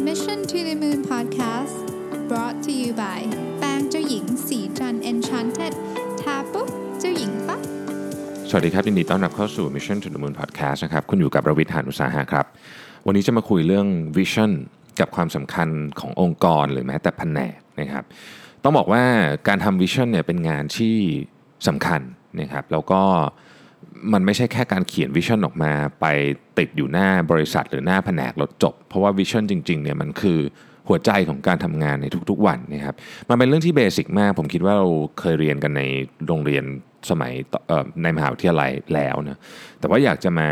Mission to the Moon Podcast brought to you by แปรงเจ้าหญิงสีจัน Enchanted ทาปุ๊บเจ้าหญิงปั๊บสวัสดีครับยินดีต้อนรับเข้าสู่ Mission to the Moon Podcast นะครับคุณอยู่กับรวิทยานุสาหะครับ วันนี้จะมาคุยเรื่อง Vision กับความสำคัญขององค์กรหรือแม้แต่แผนกนะครับต้องบอกว่าการทำ Vision เนี่ยเป็นงานที่สำคัญนะครับแล้วก็ มันไม่ใช่แค่การเขียน Vision ออกมา ไปติดอยู่หน้าบริษัทหรือหน้าแผนกรถจบ เพราะว่า Vision จริงๆเนี่ยมันคือหัวใจของการทำงานในทุกๆวันนะครับมันเป็นเรื่องที่เบสิกมาก ผมคิดว่าเราเคยเรียนกันในโรงเรียนสมัยในมหาวิทยาลัยแล้วนะแต่ว่าอยากจะมา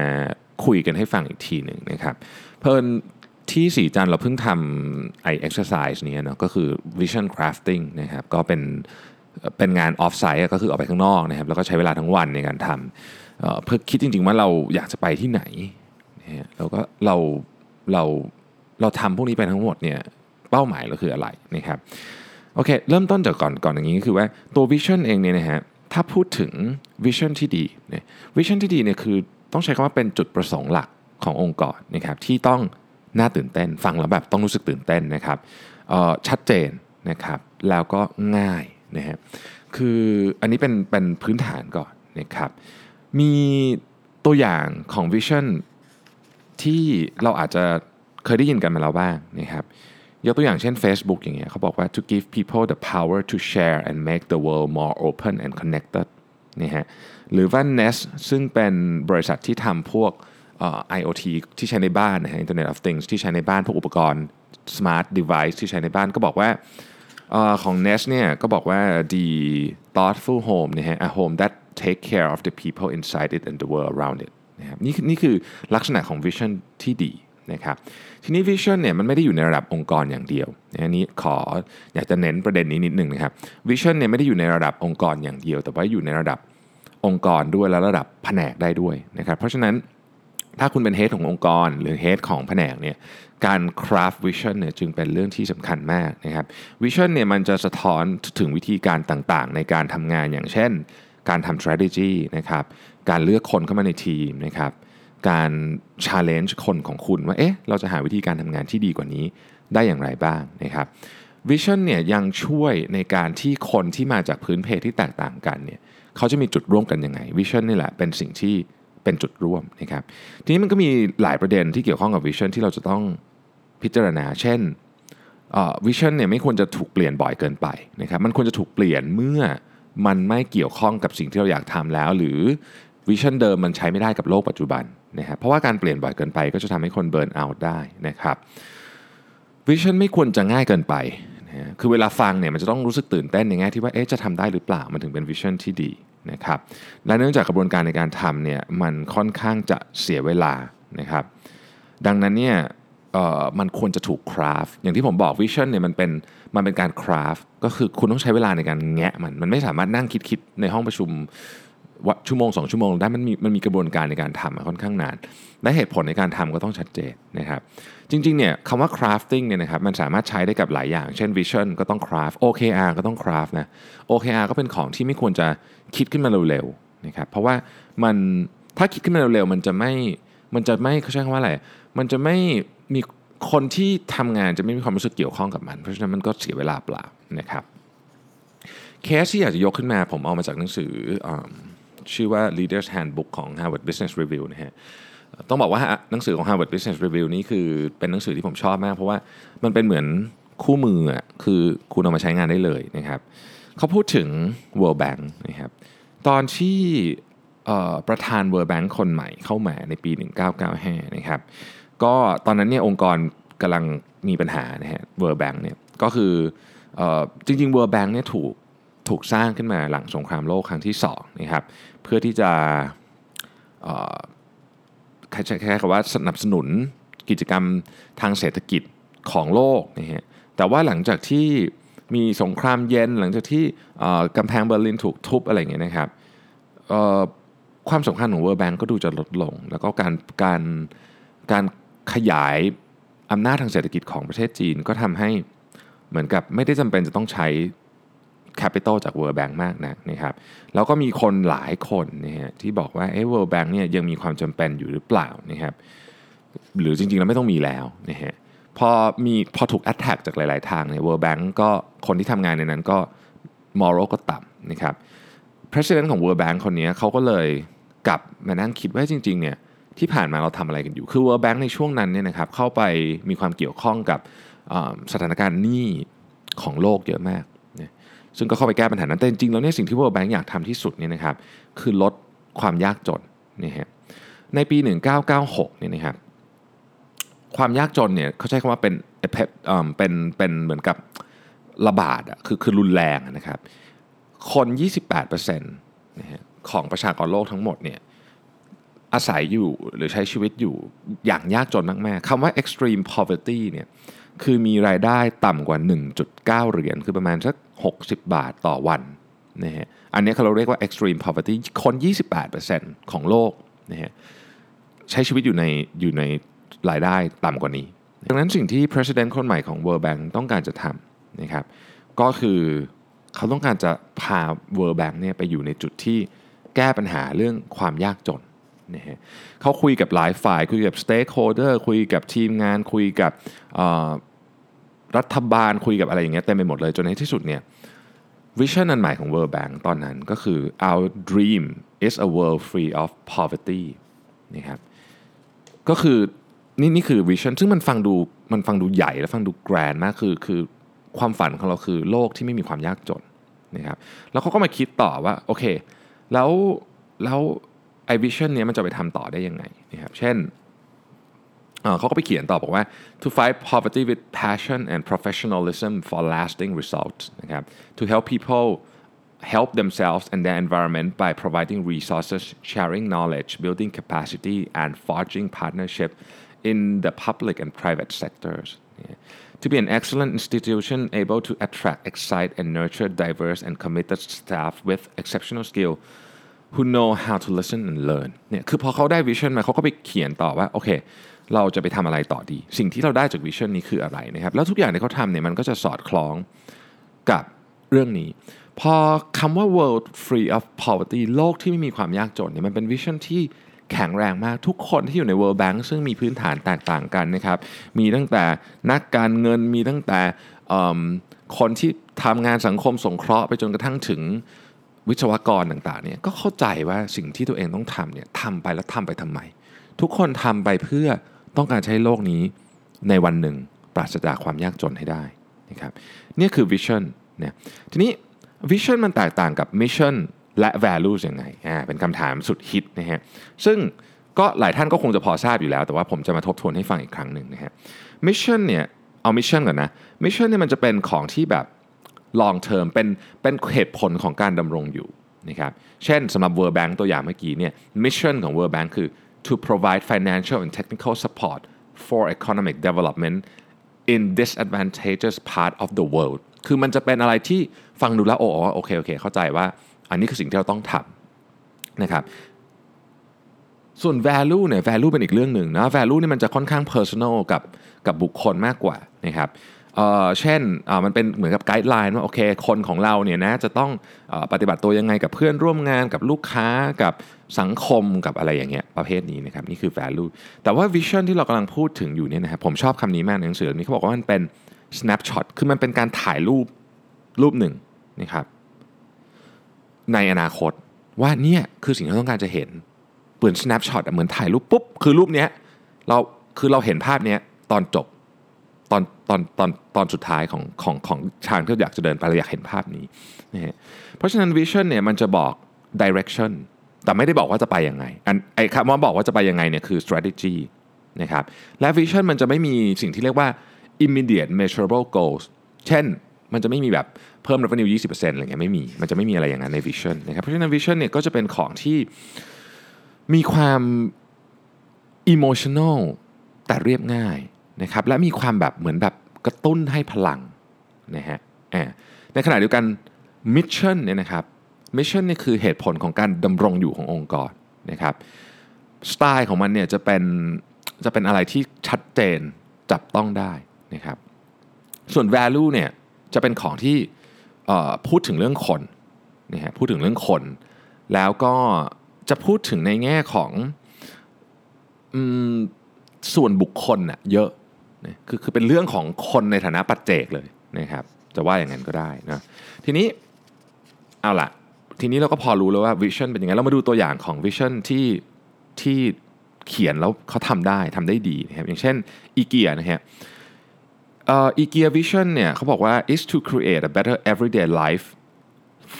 คุยกันให้ฟังอีกทีหนึ่งนะครับ เพิ่นที่สีจันทร์เราเพิ่งทำไอ exercise เนี้เนาะก็คือ vision crafting นะครับก็เป็นเป็นงาน off site ก็คือออกไปข้างนอกนะครับแล้วก็ใช้เวลาทั้งวันในการทำ เพื่อคิดจริง ๆ ว่าเราอยากจะไปที่ไหนนะฮะแล้วก็เราเราเราทำพวกนี้ไปทั้งหมดเนี่ยเป้าหมายเราคืออะไรนะครับโอเคเริ่มต้นจากก่อนก่อนอย่างนี้ก็คือว่าตัว vision เองเนี่ยนะฮะถ้าพูดถึง vision ที่ดีเนี่ย vision ที่ดีเนี่ยคือต้องใช้คำว่าเป็นจุดประสงค์หลักขององค์กรนะครับที่ต้องน่าตื่นเต้นฟังแล้วแบบต้องรู้สึกตื่นเต้นนะครับชัดเจนนะครับแล้วก็ง่ายนะฮะคืออันนี้เป็นเป็นพื้นฐานก่อนนะครับ มีตัวอย่างของ vision ที่เราอาจจะเคยได้ยินกันมาแล้วบ้างนะครับยกตัวอย่างเช่น Facebook อย่างเงี้ยเขาบอกว่า to give people the power to share and make the world more open and connected นี่ฮะหรือว่า Nest ซึ่งเป็นบริษัทที่ทำพวกเอ่อ IoT ที่ใช้ในบ้านนะฮะ Internet of Things ที่ใช้ในบ้าน พวกอุปกรณ์ smart device ที่ใช้ในบ้านก็บอกว่าของ Nest เนี่ยก็บอกว่า the thoughtful home นะฮะ a home that take care of the people inside it and the world around it นะครับนี่คือนี่คือลักษณะของ vision ที่ดีนะครับทีนี้ vision เนี่ยมันไม่ได้อยู่ในระดับองค์กรอย่างเดียวนะอันนี้ขออยากจะเน้นประเด็นนี้นิดหนึ่งนะครับ vision เนี่ยไม่ได้อยู่ในระดับองค์กรอย่างเดียว แต่ว่าอยู่ในระดับองค์กรด้วยและระดับแผนกได้ด้วยนะครับเพราะฉะนั้นถ้าคุณเป็นเฮดขององค์กร หรือเฮดของแผนกเนี่ยการ craft vision เนี่ยจึงเป็นเรื่องที่สำคัญมากนะครับ vision เนี่ยมันจะสะท้อนถึงวิธีการต่างๆ ในการทำงานอย่างเช่น การทำ strategy นะครับการเลือกคนเข้ามาในทีมนะครับการ challenge คนของคุณว่าเอ๊ะเราจะหาวิธีการทำงานที่ดีกว่านี้ได้อย่างไรบ้างนะครับ vision เนี่ยยังช่วยในการที่คนที่มาจากพื้นเพที่แตกต่างกันเนี่ยเขาจะมีจุดร่วมกันยังไง vision นี่แหละเป็นสิ่งที่เป็นจุดร่วมนะครับทีนี้มันก็มีหลายประเด็นที่เกี่ยวข้องกับ vision ที่เราจะต้องพิจารณา เช่น vision เนี่ยไม่ควรจะถูกเปลี่ยนบ่อยเกินไปนะครับมันควรจะถูกเปลี่ยนเมื่อ มันไม่เกี่ยวข้องกับสิ่งที่เราอยากทำแล้ว หรือ vision เดิมมันใช้ไม่ได้กับโลกปัจจุบันนะครับเพราะว่าการเปลี่ยนบ่อยเกินไปก็จะทำให้คน burnout ได้นะครับ vision ไม่ควรจะง่ายเกินไปนะฮะคือเวลาฟังเนี่ยมันจะต้องรู้สึกตื่นเต้นในแง่ที่ว่าเอ๊ะจะทำได้หรือเปล่ามันถึงเป็นวิชั่นที่ดีนะครับและเนื่องจากกระบวนการในการทำเนี่ยมันค่อนข้างจะเสียเวลานะครับดังนั้นเนี่ย มันควรจะถูกคราฟอย่างที่ผมบอกวิชั่นเนี่ยมันเป็นมันเป็นการคราฟก็คือคุณต้องใช้เวลาในการแงะมันมันไม่สามารถนั่งคิดๆในห้องประชุมว่าชั่วโมงสองชั่วโมงได้มันมีมันมีกระบวนการในการทำค่อนข้างนาน และเหตุผลในการทำก็ต้องชัดเจนนะครับ จริงๆเนี่ยคำว่า crafting เนี่ยนะครับมันสามารถใช้ได้กับหลายอย่าง เช่น vision ก็ต้อง craft OKR ก็ต้อง craft นะ OKR ก็เป็นของที่ไม่ควรจะคิดขึ้นมาเร็วๆนะครับเพราะว่ามันถ้าคิดขึ้นมาเร็วๆมันจะไม่มันจะไม่เขาใช้คำว่าอะไรมันจะไม่ มีคนที่ทำงานจะไม่มีความรู้สึกเกี่ยวข้องกับมัน เพราะฉะนั้นมันก็เสียเวลาเปล่านะครับเคสที่อยากจะยกขึ้นมาผมเอามาจากหนังสืออชื่อว่า Leaders Handbook ของ Harvard Business Review นะฮะต้องบอกว่าหนังสือของ Harvard Business Review นี่คือเป็นหนังสือที่ผมชอบมาก เพราะว่ามันเป็นเหมือนคู่มือคือคุณเอามาใช้งานได้เลยนะครับเขาพูดถึง World Bank นะครับตอนที่ประธาน World Bank คนใหม่เข้ามาในปี 1995 นะครับ ก็ตอนนั้นเนี่ยองค์กรกำลังมีปัญหานะฮะ World Bank เนี่ยก็คืออจริงๆ World Bank เนี่ยถูกถูกสร้างขึ้นมาหลังสงครามโลกครั้งที่2นะครับเพื่อที่จะแค่คำว่าสนับสนุนกิจกรรมทางเศรษฐกิจของโลกนะฮะแต่ว่าหลังจากที่มีสงครามเย็นหลังจากที่กำแพงเบอร์ลินถูกทุบอะไรอย่างเงี้ยนะครับความสำคัญของ World Bank ก็ดูจะลดลง แล้วก็การการการ ขยายอำนาจทางเศรษฐกิจของประเทศจีน ก็ทำให้เหมือนกับไม่ได้จำเป็นจะต้องใช้ Capital จาก World Bank มากนะนะครับแล้วก็มีคนหลายคนนะฮะที่บอกว่าเอ้ World Bank เนี่ยยังมีความจำเป็นอยู่หรือเปล่านะครับหรือจริงๆ แล้วไม่ต้องมีแล้วนะฮะพอมีพอถูก attack จากหลายๆ ทางเนี่ย World Bank ก็คนที่ทำงานในนั้นก็ moral ก็ต่ำนะครับ president ของ World Bank คนนี้เขาก็เลยกลับมานั่งคิดว่าจริงๆเนี่ย ที่ผ่านมาเราทำอะไรกันอยู่ คือ World Bank ในช่วงนั้นเนี่ยนะครับเข้าไปมีความเกี่ยวข้องกับสถานการณ์หนี้ของโลกเยอะมาก ซึ่งก็เข้าไปแก้ปัญหานั้น แต่จริงๆแล้วเนี่ยสิ่งที่ World Bank อยากทำที่สุดเนี่ยนะครับคือลดความยากจนนี่ฮะในปี 1996เนี่ยนะครับความยากจนเนี่ยเขาใช้คำว่าเป็นเป็นเป็นเหมือนกับระบาดอะคือคือรุนแรงนะครับคน 28%นะฮะของประชากรโลกทั้งหมดเนี่ย อาศัยอยู่หรือใช้ชีวิตอยู่อย่างยากจนมากๆคำว่า extreme poverty เนี่ยคือมีรายได้ต่ำกว่า 1.9 เหรียญคือประมาณสัก 60 บาทต่อวันนะฮะอันนี้เขาเรียกว่า extreme poverty คน 28%ของโลกนะฮะใช้ชีวิตอยู่ในอยู่ในรายได้ต่ำกว่านี้ ดังนั้นสิ่งที่ president คนใหม่ของ World Bank ต้องการจะทำนะครับก็คือเขาต้องการจะพา World Bank เนี่ยไปอยู่ในจุดที่แก้ปัญหาเรื่องความยากจน นะฮะเขาคุยกับหลายฝ่าย คุยกับ stakeholder คุยกับทีมงาน คุยกับรัฐบาลคุยกับอะไรอย่างเงี้ยเต็มไปหมดเลยจนในที่สุดเนี่ย vision อันใหม่ของ World Bank ตอนนั้นก็คือ our dream is a world free of poverty นะครับก็คือนี่นี่คือ vision ซึ่งมันฟังดูมันฟังดูใหญ่และฟังดู grand มากคือคือความฝันของเราคือโลกที่ไม่มีความยากจนนะครับแล้วเขาก็มาคิดต่อว่าโอเค แล้วแล้ว วิชั่นนี้มันจะไปทำต่อได้ยังไงนะครับเช่นเขาก็ไปเขียนต่อบอกว่า to fight poverty with passion and professionalism for lasting results นะครับ to help people help themselves and their environment by providing resources sharing knowledge building capacity and forging partnership in the public and private sectors to be an excellent institution able to attract excite and nurture diverse and committed staff with exceptional skill who know how to listen and learn เนี่ยคือพอเขาได้ vision มาเขาก็ไปเขียนต่อว่าโอเค เราจะไปทำอะไรต่อดี สิ่งที่เราได้จาก vision นี้คืออะไรนะครับแล้วทุกอย่างที่เขาทำเนี่ยมันก็จะสอดคล้องกับเรื่องนี้ พอคำว่า world free of poverty โลกที่ไม่มีความยากจนเนี่ยมันเป็น vision ที่แข็งแรงมากทุกคนที่อยู่ใน World Bank ซึ่งมีพื้นฐานแตกต่างกันนะครับ มีตั้งแต่นักการเงินมีตั้งแต่คนที่ทำงานสังคมสงเคราะห์ไปจนกระทั่งถึง วิศวกรต่างๆเนี่ยก็เข้าใจว่าสิ่งที่ตัวเองต้องทำเนี่ยทำไปแล้วทำไปทำไม ทุกคนทำไปเพื่อต้องการใช้โลกนี้ในวันหนึ่งปราศจากความยากจนให้ได้นะครับนี่คือ vision เนี่ยทีนี้ vision มันแตกต่างกับ mission และ value ยังไงอ่าเป็นคำถามสุดฮิตนะฮะซึ่งก็หลายท่านก็คงจะพอทราบอยู่แล้ว แต่ว่าผมจะมาทบทวนให้ฟังอีกครั้งหนึ่งนะฮะ mission เนี่ยเอา mission ก่อนนะ mission เนี่ยมันจะเป็นของที่แบบ long term เป็นเป็นเหตุผลของการดำรงอยู่นะครับเช่นสำหรับ World Bank ตัวอย่างเมื่อกี้เนี่ย mission ของ World Bank คือ to provide financial and technical support for economic development in disadvantageous part of the world คือมันจะเป็นอะไรที่ฟังดูแล้วโอ้โอเคโอเค เข้าใจว่าอันนี้คือสิ่งที่เราต้องทำนะครับส่วน value เนี่ย value เป็นอีกเรื่องหนึ่งนะ value นี่มันจะค่อนข้าง personal กับกับบุคคลมากกว่านะครับ เช่นมันเป็นเหมือนกับไกด์ไลน์ว่าโอเคคนของเราเนี่ยนะจะต้องอปฏิบัติตัวยังไงกับเพื่อนร่วมงานกับลูกค้ากับสังคมกับอะไรอย่างเงี้ยประเภทนี้นะครับนี่คือ value แต่ว่า vision ที่เรากำลังพูดถึงอยู่เนี่ยนะครับผมชอบคำนี้มากในหนังสือนี้เขาบอกว่ามันเป็น snapshot คือมันเป็นการถ่ายรูปรูปหนึ่งนะครับในอนาคตว่าเนี่ยคือสิ่งที่เราต้องการจะเห็นเปลือน snapshot เหมือนถ่ายรูปปุ๊บคือรูปเนี้ยเราคือเราเห็นภาพเนี้ยตอนจบ ตอนตอนตอนตอนสุดท้ายของของของทางที่าอยากจะเดินไปเราอยากเห็นภาพนี้นะฮะเพราะฉะนั้น vision เนี่ยมันจะบอก direction แต่ไม่ได้บอกว่าจะไปยังไงอันไอ้คำว่าบอกว่าจะไปยังไงเนี่ยคือ strategy นะครับและ vision มันจะไม่มีสิ่งที่เรียกว่า immediate measurable goals เช่นมันจะไม่มีแบบเพิ่ม revenue 20%อะไรเงี้ยไม่มี มันจะไม่มีอะไรอย่างนั้นใน vision นะครับเพราะฉะนั้น vision เนี่ยก็จะเป็นของที่มีความ emotional แต่เรียบง่าย นะครับและมีความแบบเหมือนแบบกระตุ้นให้พลังนะฮะในขณะเดียวกัน mission เนี่ยนะครับ mission เนี่คือเหตุผลของการดำรงอยู่ขององค์กรนะครับสไตล์ของมันเนี่ยจะเป็นจะเป็นอะไรที่ชัดเจนจับต้องได้นะครับส่วน value เนี่ยจะเป็นของที่พูดถึงเรื่องคนนะฮะพูดถึงเรื่องคน แล้วก็จะพูดถึงในแง่ของอส่วนบุคคลน่ะเยอะ นะคือคือเป็นเรื่องของคนในฐานะปัจเจกเลยนะครับจะว่าอย่างนั้นก็ได้นะทีนี้เอาละทีนี้เราก็พอรู้แล้วว่า vision เป็นยังไงเรามาดูตัวอย่างของ vision ที่ที่เขียนแล้วเขาทำได้ทำได้ดีนะครับอย่างเช่นอีเกียนะฮะ IKEA vision เนี่ยเขาบอกว่า is to create a better everyday life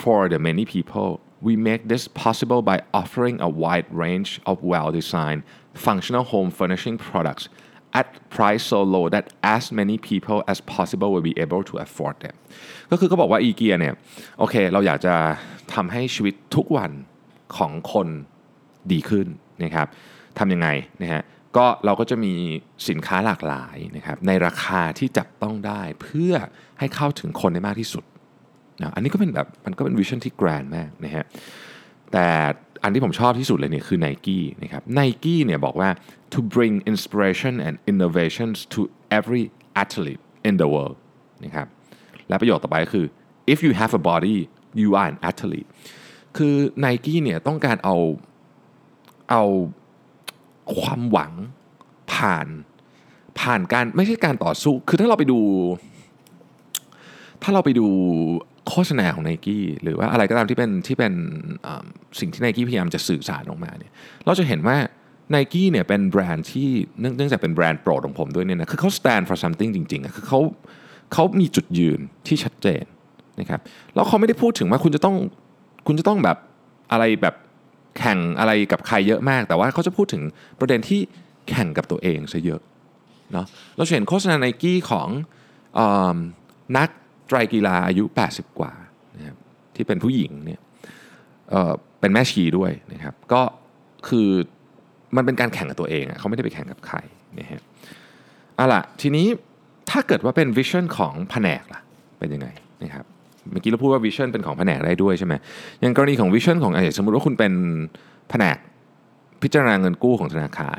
for the many people we make this possible by offering a wide range of well-designed functional home furnishing products at price so low that as many people as possible will be able to afford them ก็คือเขาบอกว่าอีเกียเนี่ยโอเคเราอยากจะทำให้ชีวิตทุกวันของคนดีขึ้นนะครับทำยังไงนะฮะก็เราก็จะมีสินค้าหลากหลายนะครับในราคาที่จับต้องได้เพื่อให้เข้าถึงคนได้มากที่สุดนะอันนี้ก็เป็นแบบมันก็เป็นวิชั่นที่แกรนมากนะฮะ แต่อันที่ผมชอบที่สุดเลยเนี่ยคือ Nike นะครับ Nike เนี่ยบอกว่า to bring inspiration and innovations to every athlete in the world นะครับและประโยคต่อไปก็คือ if you have a body you are an athlete คือ Nike เนี่ยต้องการเอาเอาความหวังผ่านผ่านการไม่ใช่การต่อสู้ คือถ้าเราไปดู ถ้าเราไปดู โฆษณาของไนกี้หรือว่าอะไรก็ตามที่เป็นที่เป็นสิ่งที่ไนกี้พยายามจะสื่อสารออกมาเนี่ยเราจะเห็นว่าไนกี้เนี่ยเป็นแบรนด์ที่เนื่องจากเป็นแบรนด์โปรดของผมด้วยเนี่ยนะคือเขา stand for something จริงๆคือเขาเขามีจุดยืนที่ชัดเจนนะครับแล้วเขาไม่ได้พูดถึงว่าคุณจะต้องคุณจะต้องแบบอะไรแบบแข่งอะไรกับใครเยอะมาก แต่ว่าเขาจะพูดถึงประเด็นที่แข่งกับตัวเองซะเยอะเนาะเราเห็นโฆษณาไนกี้ของอนัก ไตรกีฬาอายุ 80 กว่านะครับที่เป็นผู้หญิงเนี่ยเป็นแม่ชีด้วยนะครับ ก็คือมันเป็นการแข่งกับตัวเองเขาไม่ได้ไปแข่งกับใครนะฮะเอาล่ะทีนี้ถ้าเกิดว่าเป็น vision ของแผนกล่ะเป็นยังไงนะครับเมื่อกี้เราพูดว่า vision เป็นของแผนกได้ด้วยใช่ไหมอย่างกรณีของ vision ของสมมติว่าคุณเป็นแผนกพิจารณาเงินกู้ของธนาคาร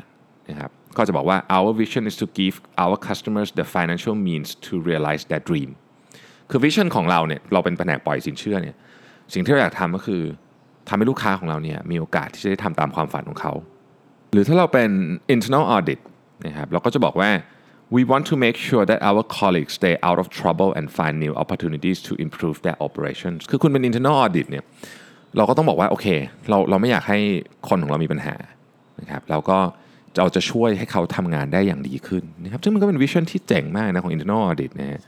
นะครับก็จะบอกว่า our vision is to give our customers the financial means to realize their dream คือวิชั่นของเราเนี่ยเราเป็นแผนกปล่อยสินเชื่อเนี่ยสิ่งที่เราอยากทำก็คือทำให้ลูกค้าของเราเนี่ยมีโอกาสที่จะได้ทำตามความฝันของเขา หรือถ้าเราเป็น internal audit นะครับเราก็จะบอกว่า we want to make sure that our colleagues stay out of trouble and find new opportunities to improve their operations คือคุณเป็น internal audit เนี่ยเราก็ต้องบอกว่าโอเคเราเราไม่อยากให้คนของเรามีปัญหานะครับเราก็เราจะช่วยให้เขาทำงานได้อย่างดีขึ้นนะครับซึ่งมันก็เป็นวิชั่นที่เจ๋งมากนะของ internal audit นะฮะ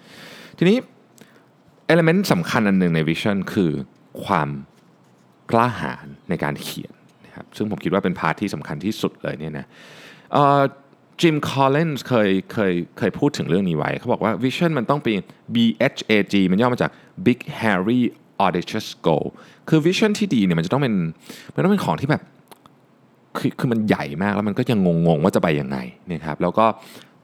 ทีนี้ element สำคัญอันหนึ่งใน vision คือความกล้าหาญในการเขียนนะครับซึ่งผมคิดว่าเป็น part ที่สำคัญที่สุดเลยเนี่ยนะ Jim Collins เคยเคยเคยพูดถึงเรื่องนี้ไว้เขาบอกว่า vision มันต้องเป็น BHAG มันย่อมาจาก Big Hairy Audacious Goal คือ vision ที่ดีเนี่ยมันจะต้องเป็นมันต้องเป็นของที่แบบคือคือมันใหญ่มากแล้วมันก็ยังงงๆว่าจะไปยังไงนะครับแล้วก็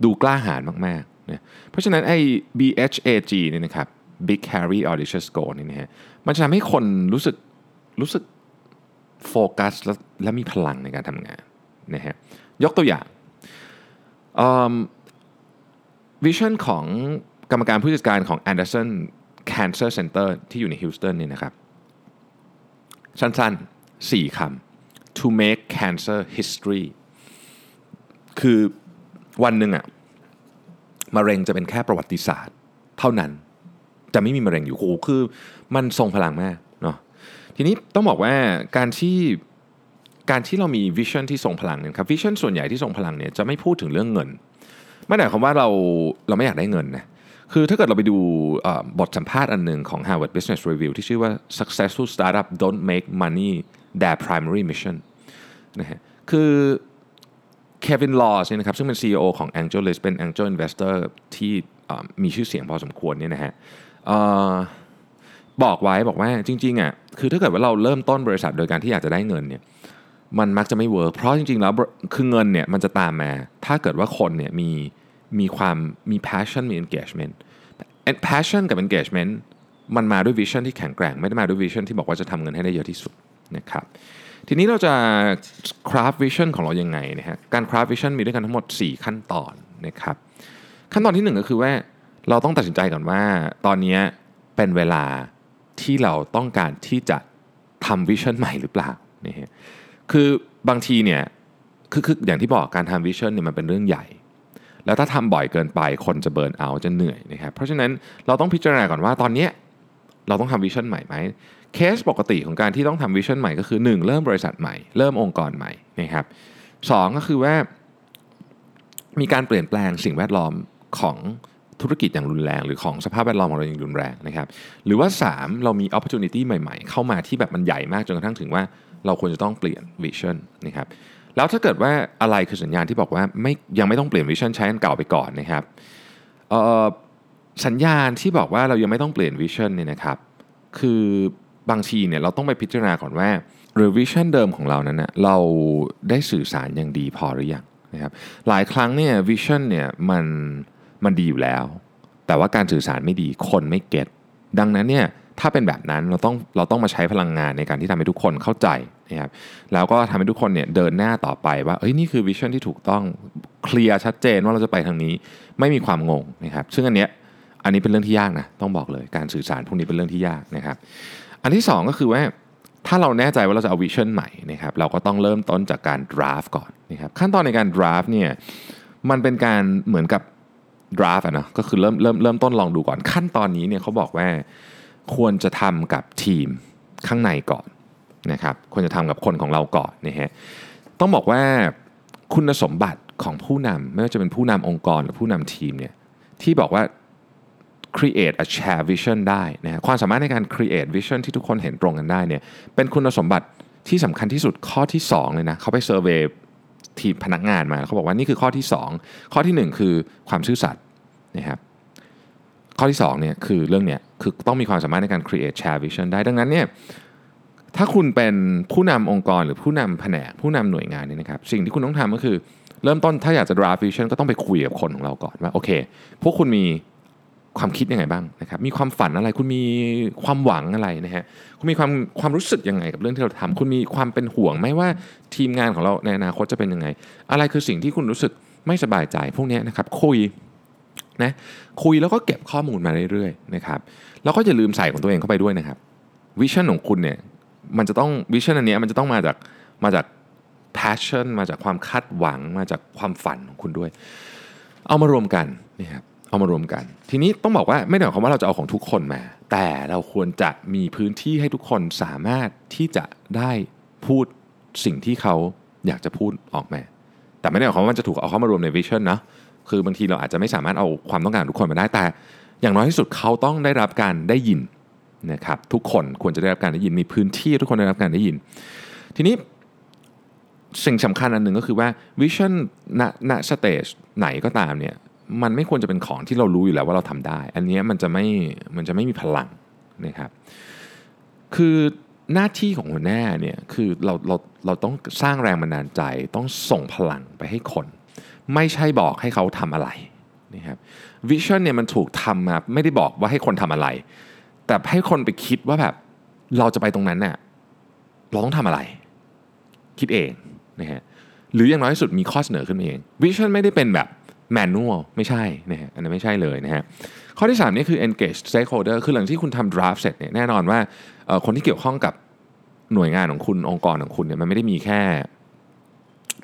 ดูกล้าหาญมากๆเนี่ยเพราะฉะนั้นไอ้ BHAG เนี่ยนะครับ Big Hairy Audacious Goal นี่นะฮะมันจะทำให้คนรู้สึกรู้สึกโฟกัสและและมีพลังในการทำงานนะฮะยกตัวอย่าง vision ของกรรมการผู้จัดการของ Anderson Cancer Center ที่อยู่ในฮิวสตันนี่นะครับ สั้นๆ 4คำ to make cancer history คือวันหนึ่งอะมะเร็งจะเป็นแค่ประวัติศาสตร์ เท่านั้น จะไม่มีมะเร็งอยู่โอ้คือมันทรงพลังมากเนาะทีนี้ต้องบอกว่าการที่การที่เรามีวิชั่นที่ทรงพลังเนี่ยครับวิชั่นส่วนใหญ่ที่ทรงพลังเนี่ยจะไม่พูดถึงเรื่องเงินไม่ได้ความว่าเราเราไม่อยากได้เงินนะคือถ้าเกิดเราไปดูบทสัมภาษณ์อันหนึ่งของ Harvard Business Review ที่ชื่อว่า successful startup don't make money their primary mission นะฮะคือ Kevin Laws เนี่ยนะครับซึ่งเป็น CEO ของ AngelList เป็น Angel Investor ที่ มีชื่อเสียงพอสมควรเนี่ยนะฮะบอกไว้บอกว่าจริงๆอะคือถ้าเกิดว่าเราเริ่มต้นบริษัทโดยการที่อยากจะได้เงินเนี่ยมันมักจะไม่ work เพราะจริงๆแล้วคือเงินเนี่ยมันจะตามมา ถ้าเกิดว่าคนเนี่ยมีมีความมี passion มี engagement passion กับ engagement มันมาด้วย vision ที่แข็งแกร่ง ไม่ได้มาด้วย vision ที่บอกว่าจะทำเงินให้ได้เยอะที่สุดนะครับทีนี้เราจะ craft vision ของเรายังไงนะฮะการ craft vision มีด้วยกันทั้งหมด 4 ขั้นตอนนะครับ ขั้นตอนที่1ก็คือว่าเราต้องตัดสินใจก่อนว่า ตอนนี้เป็นเวลาที่เราต้องการที่จะทำวิชั่นใหม่หรือเปล่านี่ฮะคือบางทีเนี่ยคือคืออย่างที่บอกการทำวิชั่นเนี่ยมันเป็นเรื่องใหญ่ แล้วถ้าทำบ่อยเกินไปคนจะ burn out จะเหนื่อยนะครับเพราะฉะนั้นเราต้องพิจารณาก่อนว่าตอนนี้เราต้องทำ vision ใหม่ไหมเคสปกติของการที่ต้องทำ vision ใหม่ก็คือ 1 เริ่มบริษัทใหม่ เริ่มองค์กรใหม่นะครับ2 ก็คือว่า มีการเปลี่ยนแปลงสิ่งแวดล้อม ของธุรกิจอย่างรุนแรง หรือของสภาพแวดล้อมของเราอย่างรุนแรงนะครับหรือว่า 3 เรามี opportunity ใหม่ๆ เข้ามาที่แบบมันใหญ่มากจนกระทั่งถึงว่าเราควรจะต้องเปลี่ยน visionนะครับแล้วถ้าเกิดว่าอะไรคือสัญญาณที่บอกว่าไม่ยังไม่ต้องเปลี่ยน vision ใช้อันเก่าไปก่อนนะครับสัญญาณที่บอกว่าเรายังไม่ต้องเปลี่ยน vision เนี่ยนะครับคือบางทีเนี่ยเราต้องไปพิจารณาก่อนว่าหรือ vision เดิมของเรานั้นนะเราได้สื่อสารอย่างดีพอหรือยังนะครับหลายครั้งเนี่ย vision เนี่ยมัน มันดีอยู่แล้ว แต่ว่าการสื่อสารไม่ดีคนไม่ get ดังนั้นเนี่ยถ้าเป็นแบบนั้นเราต้องเราต้องมาใช้พลังงานในการที่ทำให้ทุกคนเข้าใจนะครับแล้วก็ทำให้ทุกคนเนี่ยเดินหน้าต่อไปว่าเอ้ยนี่คือ vision ที่ถูกต้องเคลียร์ชัดเจนว่าเราจะไปทางนี้ไม่มีความงงนะครับซึ่งอันเนี้ยอันนี้เป็นเรื่องที่ยากนะต้องบอกเลยการสื่อสารพวกนี้เป็นเรื่องที่ยากนะครับ อันที่ 2 ก็คือว่าถ้าเราแน่ใจว่าเราจะเอา vision ใหม่นะครับเราก็ต้องเริ่มต้นจากการ draft ก่อนนะครับขั้นตอนในการ draft เนี่ยมันเป็นการเหมือนกับ draft อะนะก็คือเริ่มเริ่มเริ่มต้นลองดูก่อนขั้นตอนนี้เนี่ยเขาบอกว่าควรจะทำกับทีมข้างในก่อนนะครับควรจะทำกับคนของเราก่อนนะฮะต้องบอกว่าคุณสมบัติของผู้นำไม่ว่าจะเป็นผู้นำองค์กรหรือผู้นำทีมเนี่ยที่บอกว่า create a share vision ได้นะความสามารถในการ create vision ที่ทุกคนเห็นตรงกันได้เนี่ยเป็นคุณสมบัติที่สำคัญที่สุดข้อที่ 2 เลยนะเขาไปเซอร์เวย ทีมพนักงานมาเขาบอกว่านี่คือข้อที่ 2 ข้อที่ 1 คือความซื่อสัตย์นะครับข้อที่2เนี่ยคือเรื่องเนี้ยคือต้องมีความสามารถในการ create share vision ได้ดังนั้นเนี่ยถ้าคุณเป็นผู้นำองค์กรหรือผู้นำแผนกผู้นำหน่วยงานเนี่ยนะครับสิ่งที่คุณต้องทำก็คือ เริ่มต้นถ้าอยากจะ draft vision ก็ต้องไปคุยกับคนของเราก่อนว่าโอเค พวกคุณมี ความคิดยังไงบ้างนะครับ มีความฝันอะไร คุณมีความหวังอะไรนะฮะ คุณมีความความรู้สึกยังไงกับเรื่องที่เราทำคุณมีความเป็นห่วงไหมว่าทีมงานของเราในอนาคตจะเป็นยังไง อะไรคือสิ่งที่คุณรู้สึกไม่สบายใจพวกนี้นะครับ คุยนะ คุยแล้วก็เก็บข้อมูลมาเรื่อยๆนะครับ แล้วก็อย่าลืมใส่ของตัวเองเข้าไปด้วยนะครับ vision ของคุณเนี่ย มันจะต้อง vision อันนี้มันจะต้องมาจากมาจาก passion มาจากความคาดหวัง มาจากความฝันของคุณด้วย เอามารวมกันนะครับ เอามารวมกัน ทีนี้ต้องบอกว่าไม่ได้หมายความว่าเราจะเอาของทุกคนมา แต่เราควรจะมีพื้นที่ให้ทุกคนสามารถที่จะได้พูดสิ่งที่เขาอยากจะพูดออกมา แต่ไม่ได้หมายความว่าจะถูกเอาเข้ามารวมในวิชั่นนะคือบางทีเราอาจจะไม่สามารถเอาความต้องการทุกคนมาได้ แต่อย่างน้อยที่สุดเขาต้องได้รับการได้ยินนะครับทุกคนควรจะได้รับการได้ยินมีพื้นที่ทุกคนได้รับการได้ยิน ทีนี้สิ่งสำคัญอันหนึ่งก็คือว่าวิชั่นณณสเตจไหนก็ตามเนี่ย มันไม่ควรจะเป็นของที่เรารู้อยู่แล้วว่าเราทำได้ อันนี้มันจะไม่มันจะไม่มีพลังนะครับ คือหน้าที่ของหัวหน้าเนี่ยคือเราเราเราต้องสร้างแรงบันดาลใจ ต้องส่งพลังไปให้คน ไม่ใช่บอกให้เขาทำอะไรนะครับวิชั่นเนี่ยมันถูกทำมาไม่ได้บอกว่าให้คนทำอะไร แต่ให้คนไปคิดว่าแบบเราจะไปตรงนั้นเนี่ยเราต้องทำอะไร คิดเองนะฮะหรืออย่างน้อยที่สุดมีข้อเสนอขึ้นมาเองวิชั่นไม่ได้เป็นแบบ แมนนวลไม่ใช่นะฮะอันนั้นไม่ใช่เลยนะฮะข้อที่ 3 นี่คือ engage stakeholder คือหลังที่คุณทำ draft เสร็จเนี่ยแน่นอนว่าคนที่เกี่ยวข้องกับหน่วยงานของคุณองค์กรของคุณเนี่ยมันไม่ได้มีแค่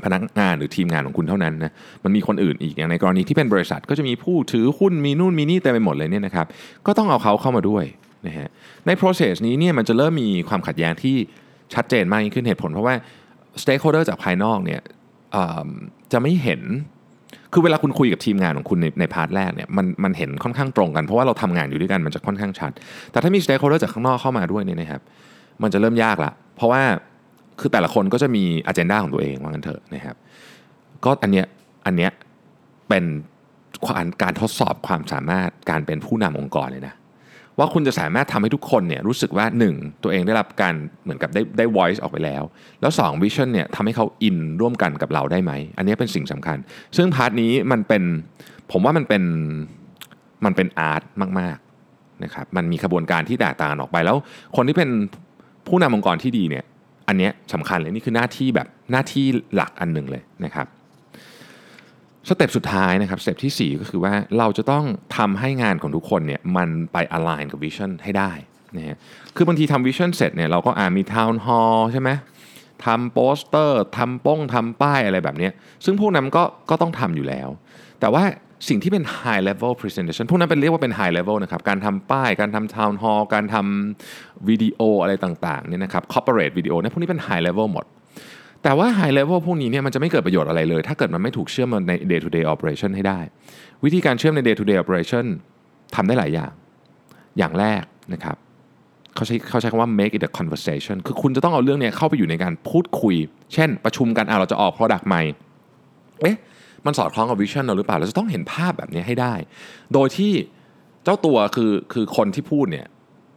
พนักงานหรือทีมงานของคุณเท่านั้นนะมันมีคนอื่นอีกอย่างในกรณีที่เป็นบริษัท ก็จะมีผู้ถือหุ้นมีนู่นมีนี่เต็มไปหมดเลยเนี่ยนะครับก็ต้องเอาเขาเข้ามาด้วยนะฮะใน process นี้เนี่ยมันจะเริ่มมีความขัดแย้งที่ชัดเจนมากยิ่งขึ้นเหตุผล เพราะว่า stakeholder จากภายนอกเนี่ยจะไม่เห็น คือเวลาคุณคุยกับทีมงานของคุณในใน part แรกเนี่ยมันมันเห็นค่อนข้างตรงกัน เพราะว่าเราทำงานอยู่ด้วยกันมันจะค่อนข้างชัด แต่ถ้ามี stakeholder จากข้างนอกเข้ามาด้วยเนี่ยนะครับมันจะเริ่มยากละเพราะว่าคือแต่ละคนก็จะมี agenda ของตัวเองว่างั้นเถอะนะครับก็อันเนี้ยอันเนี้ยเป็นการทดสอบความสามารถการเป็นผู้นำองค์กรเลยนะ ว่าคุณจะสามารถทำให้ทุกคนเนี่ยรู้สึกว่า 1 ตัวเองได้รับการเหมือนกับได้ได้ voice ออกไปแล้ว แล้ว 2 vision เนี่ยทำให้เขาอินร่วมกันกับเราได้ไหม อันนี้เป็นสิ่งสำคัญ ซึ่ง part นี้มันเป็นผมว่ามันเป็นมันเป็น art มากๆนะครับมันมีขบวนการที่แตกต่างออกไปแล้ว คนที่เป็นผู้นำองค์กรที่ดีเนี่ยอันนี้สำคัญเลยนี่คือหน้าที่แบบหน้าที่หลักอันหนึ่งเลยนะครับ step สุดท้ายนะครับ step ที่ 4 ก็คือว่าเราจะต้องทำให้งานของทุกคนเนี่ยมันไป align กับ vision ให้ได้นะฮะคือบางทีทำ vision เสร็จเนี่ยเราก็อ่ามี town hall ใช่ไหมทำโปสเตอร์ทำป้งทำป้ายอะไรแบบนี้ซึ่งพวกนั้นก็ก็ต้องทำอยู่แล้ว แต่ว่าสิ่งที่เป็น high level presentation พวกนั้นเป็นเรียกว่าเป็น high level นะครับ การทำป้าย การทำ town hall การทำวิดีโออะไรต่างๆเนี่ยนะครับ corporate video เนี่ยพวกนี้เป็น high level หมด แต่ว่า high level พวกนี้เนี่ยมันจะไม่เกิดประโยชน์อะไรเลย ถ้าเกิดมันไม่ถูกเชื่อมใน day to day operation ให้ได้ วิธีการเชื่อมใน day to day operation ทำได้หลายอย่าง อย่างแรกนะครับเขาใช้เขาใช้คำว่า make it a conversation คือคุณจะต้องเอาเรื่องเนี้ยเข้าไปอยู่ในการพูดคุย เช่น ประชุมกันอะเราจะออก product ใหม่เอ๊ะมันสอดคล้องกับวิชั่นเราหรือเปล่า เราจะต้องเห็นภาพแบบนี้ให้ได้ โดยที่เจ้าตัวคือคือคนที่พูดเนี่ย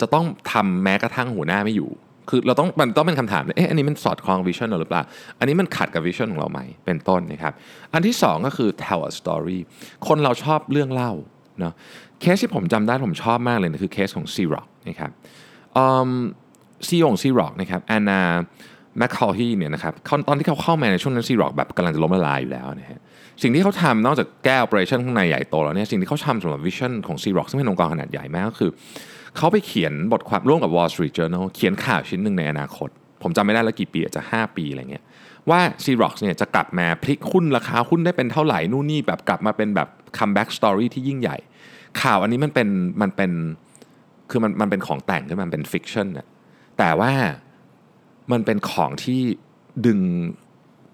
จะต้องทำแม้กระทั่งหัวหน้าไม่อยู่ คือเราต้องมันต้องเป็นคำถามเอ๊ะอันนี้มันสอดคล้องวิชั่นเราหรือเปล่า อันนี้มันขัดกับวิชั่นของเราไหมเป็นต้นนะครับ อันที่สองก็คือ tell a story คนเราชอบเรื่องเล่าเนาะเคสที่ผมจำได้ผมชอบมากเลยนะคือเคสของ c r o c นะครับ CEO ของซีร็อกนะครับ Anne Mulcahy เนี่ยนะครับตอนที่เขาเข้ามาในช่วงนั้นซีร็อกแบบกำลังจะล้มละลายอยู่แล้วนะฮะสิ่งที่เขาทำนอกจากแก้ operation ข้างในใหญ่โตแล้วเนี่ยสิ่งที่เขาทำสำหรับ vision ของซีร็อกซึ่งเป็นองค์กรขนาดใหญ่มากก็คือ เขาไปเขียนบทความร่วมกับ Wall Street Journal เขียนข่าวชิ้นหนึ่งในอนาคต ผมจำไม่ได้แล้วกี่ปีอาจจะ 5 ปีอะไรเงี้ยว่า c r o x เนี่ยจะกลับมาพลิกหุ้นราคาหุ้นได้เป็นเท่าไหร่นู่นนี่แบบกลับมาเป็นแบบ comeback story ที่ยิ่งใหญ่ ข่าวอันนี้มันเป็นมันเป็นคือมันมันเป็นของแต่งขึ้นมาเป็น fiction น่ะแต่ว่ามันเป็นของที่ดึง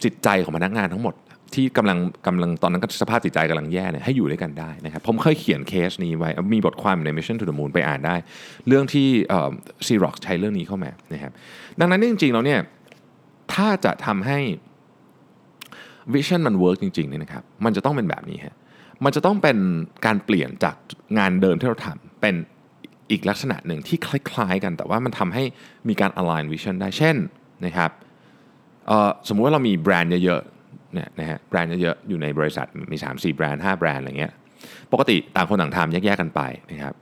จิตใจของพนักงานทั้งหมด ที่กำลังกำลังตอนนั้นก็สภาพจิตใจกำลังแย่เนี่ยให้อยู่ด้วยกันได้นะครับผมเคยเขียนเคสนี้ไว้มีบทความใน Mission to the Moon ไปอ่านได้ เรื่องที่ซีร็อกใช้เรื่องนี้เข้ามานะครับดังนั้นจริงๆแล้วเนี่ยถ้าจะทำให้ vision มัน work จริงๆเนี่ยนะครับมันจะต้องเป็นแบบนี้ฮะมันจะต้องเป็นการเปลี่ยนจากงานเดิมที่เราทำเป็นอีกลักษณะหนึ่งที่คล้ายๆกัน แต่ว่ามันทำให้มีการ align vision ได้เช่นนะครับสมมุติว่าเรามีแบรนด์เยอะ เนี่ยนะฮะแบรนด์เยอะๆอยู่ในบริษัทมี 3 4 แบรนด์ 5 แบรนด์อะไรเงี้ยปกติต่างคนต่างทำแยกๆกันไปนะครับ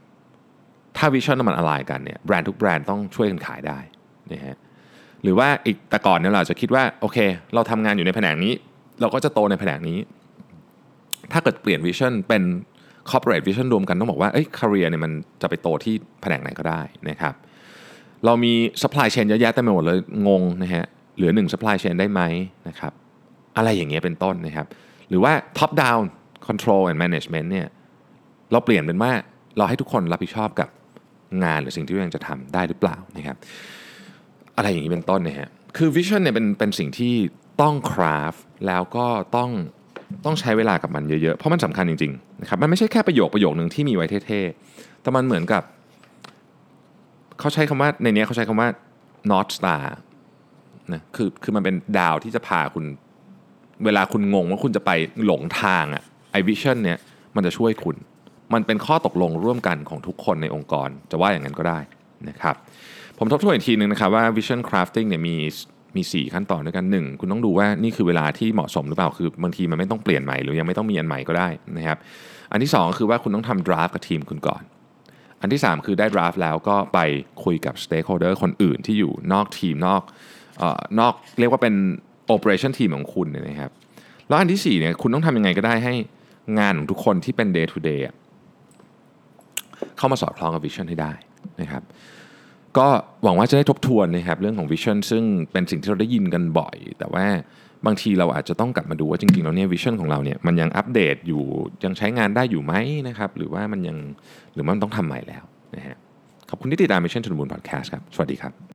ถ้าวิชั่นมัน align กันเนี่ยแบรนด์ทุกแบรนด์ต้องช่วยกันขายได้นะฮะหรือว่าอีกแต่ก่อนเนี่ยเราจะคิดว่าโอเค เราทำงานอยู่ในแผนกนี้ เราก็จะโตในแผนกนี้ ถ้าเกิดเปลี่ยนวิชั่นเป็น corporate vision รวมกันต้องบอกว่าเอ้ย career เนี่ยมันจะไปโตที่แผนกไหนก็ได้นะครับเรามี supply chain เยอะแยะเต็มไปหมดเลยงงนะฮะเหลือหนึ่ง supply chain ได้ไหมนะครับ อะไรอย่างเงี้ยเป็นต้นนะครับ หรือว่า top down control and management เนี่ยเราเปลี่ยนเป็นว่าเราให้ทุกคนรับผิดชอบกับงานหรือสิ่งที่ตัวเองจะทำได้หรือเปล่านะครับ อะไรอย่างนี้เป็นต้นนะฮะคือ vision เนี่ยเป็นเป็นสิ่งที่ต้อง craft แล้วก็ต้องต้องใช้เวลากับมันเยอะๆ เพราะมันสำคัญจริงๆนะครับมันไม่ใช่แค่ประโยคประโยคหนึ่งที่มีไว้เท่ๆ แต่มันเหมือนกับ เขาใช้คำว่าในนี้เขาใช้คำว่า North Star นะคือคือมันเป็นดาวที่จะพาคุณ เวลาคุณงงว่าคุณจะไปหลงทางอะไอวิชั่นเนี่ยมันจะช่วยคุณ มันเป็นข้อตกลงร่วมกันของทุกคนในองค์กร จะว่าอย่างนั้นก็ได้นะครับผมทบทวนอีกทีนึงนะครับว่า Vision Crafting เนี่ยมีมี 4 ขั้นตอนด้วยกัน 1 คุณต้องดูว่านี่คือเวลาที่เหมาะสมหรือเปล่า คือบางทีมันไม่ต้องเปลี่ยนใหม่หรือยังไม่ต้องมีอันใหม่ก็ได้นะครับ อันที่ 2 คือว่าคุณต้องทำดราฟกับทีมคุณก่อน อันที่ 3 คือได้ draft แล้วก็ไปคุยกับ stakeholder คนอื่นที่อยู่นอกทีมนอกออนอกเรียกว่าเป็น operation team ของคุณนะครับ แล้วอันที่4เนี่ยคุณต้องทำยังไงก็ได้ให้งานของทุกคนที่เป็น day to day เข้ามาสอดคล้องกับ vision ให้ได้นะครับก็หวังว่าจะได้ทบทวนนะครับเรื่องของ vision ซึ่งเป็นสิ่งที่เราได้ยินกันบ่อย แต่ว่าบางทีเราอาจจะต้องกลับมาดูว่าจริงๆแล้วเนี่ย vision ของเราเนี่ยมันยังอัปเดตอยู่ยังใช้งานได้อยู่ไหมนะครับหรือว่ามันยังหรือมันต้องทำใหม่แล้วนะฮะขอบคุณที่ติดตาม Mission to the Moon Podcast ครับ สวัสดีครับ